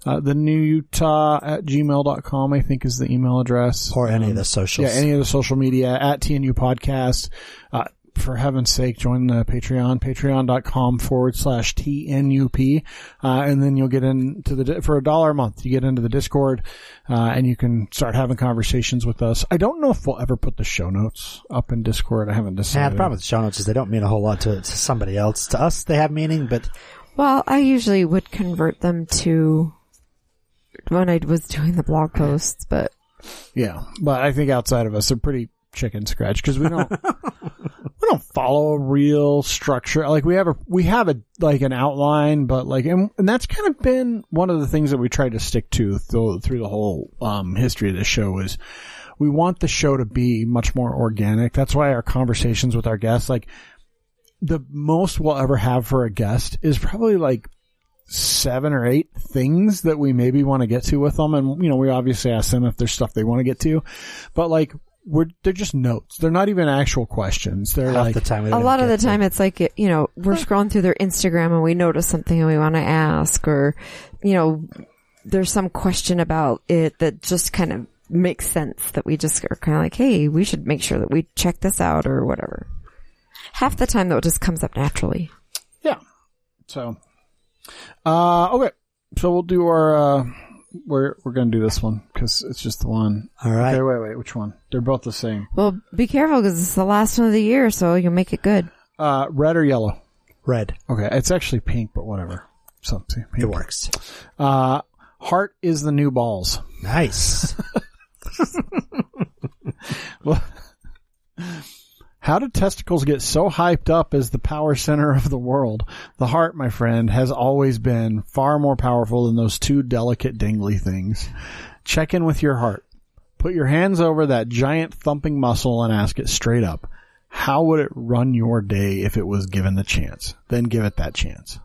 uh, the new Utah at gmail.com, I think is the email address. Or any Um, of the socials. yeah, any of the social media at TNU podcast. Uh, for heaven's sake, join the Patreon, patreon.com forward slash TNUP. Uh, and then you'll get into the, for a dollar a month, you get into the Discord, uh, and you can start having conversations with us. I don't know if we'll ever put the show notes up in Discord. I haven't Yeah, decided. the problem with show notes is they don't mean a whole lot to, to somebody else. To us, they have meaning, but Well, I usually would convert them to when I was doing the blog posts, but Yeah, but I think outside of us, they're pretty chicken scratch because we don't we don't follow a real structure. Like we have a we have a like an outline, but like and, and that's kind of been one of the things that we tried to stick to through, through the whole um, history of the show is we want the show to be much more organic. That's why our conversations with our guests, like the most we'll ever have for a guest is probably like seven or eight things that we maybe want to get to with them. And, you know, we obviously ask them if there's stuff they want to get to, but like, we're, they're just notes. They're not even actual questions. They're half like, the time a lot of the to- time it's like, you know, we're scrolling through their Instagram and we notice something and we want to ask or, you know, there's some question about it that just kind of makes sense that we just are kind of like, hey, we should make sure that we check this out or whatever. Half the time though, it just comes up naturally. yeah. So, uh, okay. So we'll do our, uh, we're, we're going to do this one because it's just the one. All right. Okay, wait, wait, which one? They're both the same. Well, be careful because it's the last one of the year, so you'll make it good. Uh, red or yellow? Red. Okay. It's actually pink, but whatever. Something. It works. Uh, heart is the new balls. Nice. How did testicles get so hyped up as the power center of the world? The heart, my friend, has always been far more powerful than those two delicate dingly things. Check in with your heart. Put your hands over that giant thumping muscle and ask it straight up. How would it run your day if it was given the chance? Then give it that chance.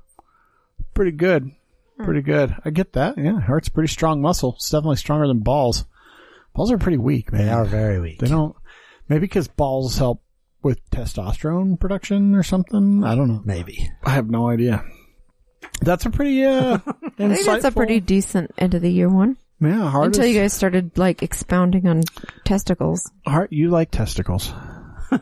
Pretty good. Pretty hmm. good. I get that. Yeah, heart's a pretty strong muscle. It's definitely stronger than balls. Balls are pretty weak, man. they are very weak. They don't. Maybe because balls help with testosterone production or something. I don't know. Maybe. I have no idea. That's a pretty uh, I think that's a pretty decent end of the year one. Yeah. Until you guys started like expounding on testicles. Hart, you like testicles.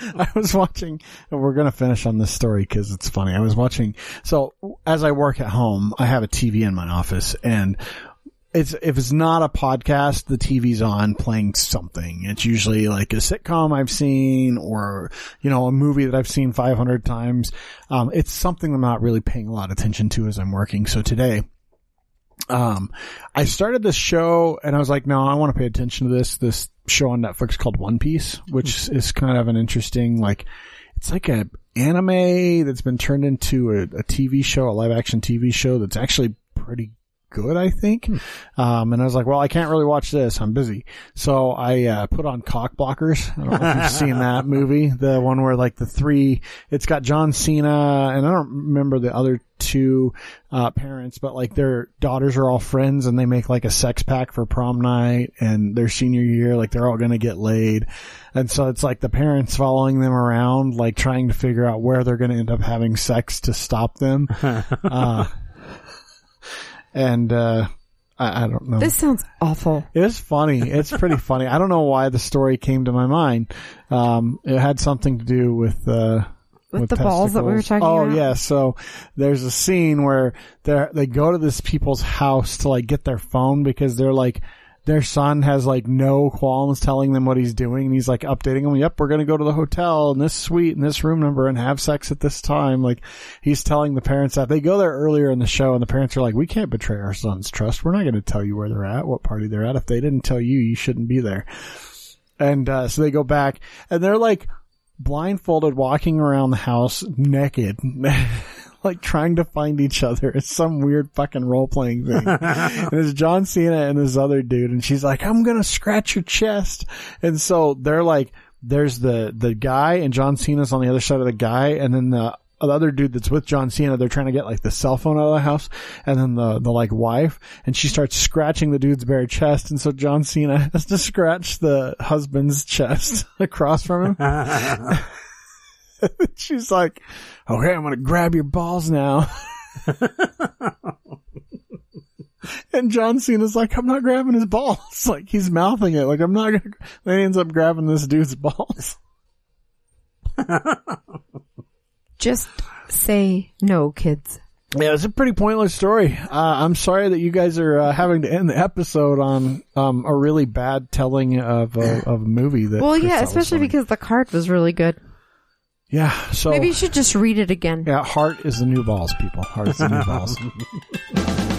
I was watching, and we're going to finish on this story because it's funny. I was watching, so as I work at home, I have a TV in my office and it's, if it's not a podcast, the TV's on playing something. It's usually like a sitcom I've seen or, you know, a movie that I've seen 500 times. Um, it's something I'm not really paying a lot of attention to as I'm working. So today, um, I started this show and I was like, no, I want to pay attention to this, this show on Netflix called One Piece, which is kind of an interesting, like, it's like a anime that's been turned into a, a TV show, a live action TV show that's actually pretty good, I think. Um, and I was like, well, I can't really watch this. I'm busy. So I, uh, put on Cock Blockers. I don't know if you've seen that movie. The one where like the three, it's got John Cena and I don't remember the other two, uh, parents, but like their daughters are all friends and they make like a sex pack for prom night and their senior year, like they're all going to get laid. And so it's like the parents following them around, like trying to figure out where they're going to end up having sex to stop them. uh, and, uh, I, I don't know. This sounds awful. It's funny. It's pretty funny. I don't know why the story came to my mind. Um, it had something to do with, uh, With the balls that we were talking oh, about? Oh yeah. So there's a scene where they they go to this people's house to like get their phone because they're like, their son has like no qualms telling them what he's doing. And he's like updating them. Yep, we're going to go to the hotel in this suite and this room number and have sex at this time. Like he's telling the parents that they go there earlier in the show and the parents are like, we can't betray our son's trust. We're not going to tell you where they're at, what party they're at. If they didn't tell you, you shouldn't be there. And, uh, so they go back and they're like blindfolded walking around the house naked. like trying to find each other. It's some weird fucking role playing thing. and it's John Cena and this other dude, and she's like, "I'm gonna scratch your chest." And so they're like, "There's the the guy, and John Cena's on the other side of the guy, and then the." The other dude that's with John Cena, they're trying to get like the cell phone out of the house, and then the the like wife, and she starts scratching the dude's bare chest, and so John Cena has to scratch the husband's chest across from him. She's like, okay, I'm going to grab your balls now. and John Cena's like, I'm not grabbing his balls. Like he's mouthing it. Like I'm not going to, then he ends up grabbing this dude's balls. Just say no, kids. Yeah, it's a pretty pointless story. Uh, I'm sorry that you guys are uh, having to end the episode on um, a really bad telling of a, of a movie. That Well, Chris yeah, especially because the card was really good. Yeah. So Maybe you should just read it again. yeah, heart is the new balls, people. Heart is the new balls.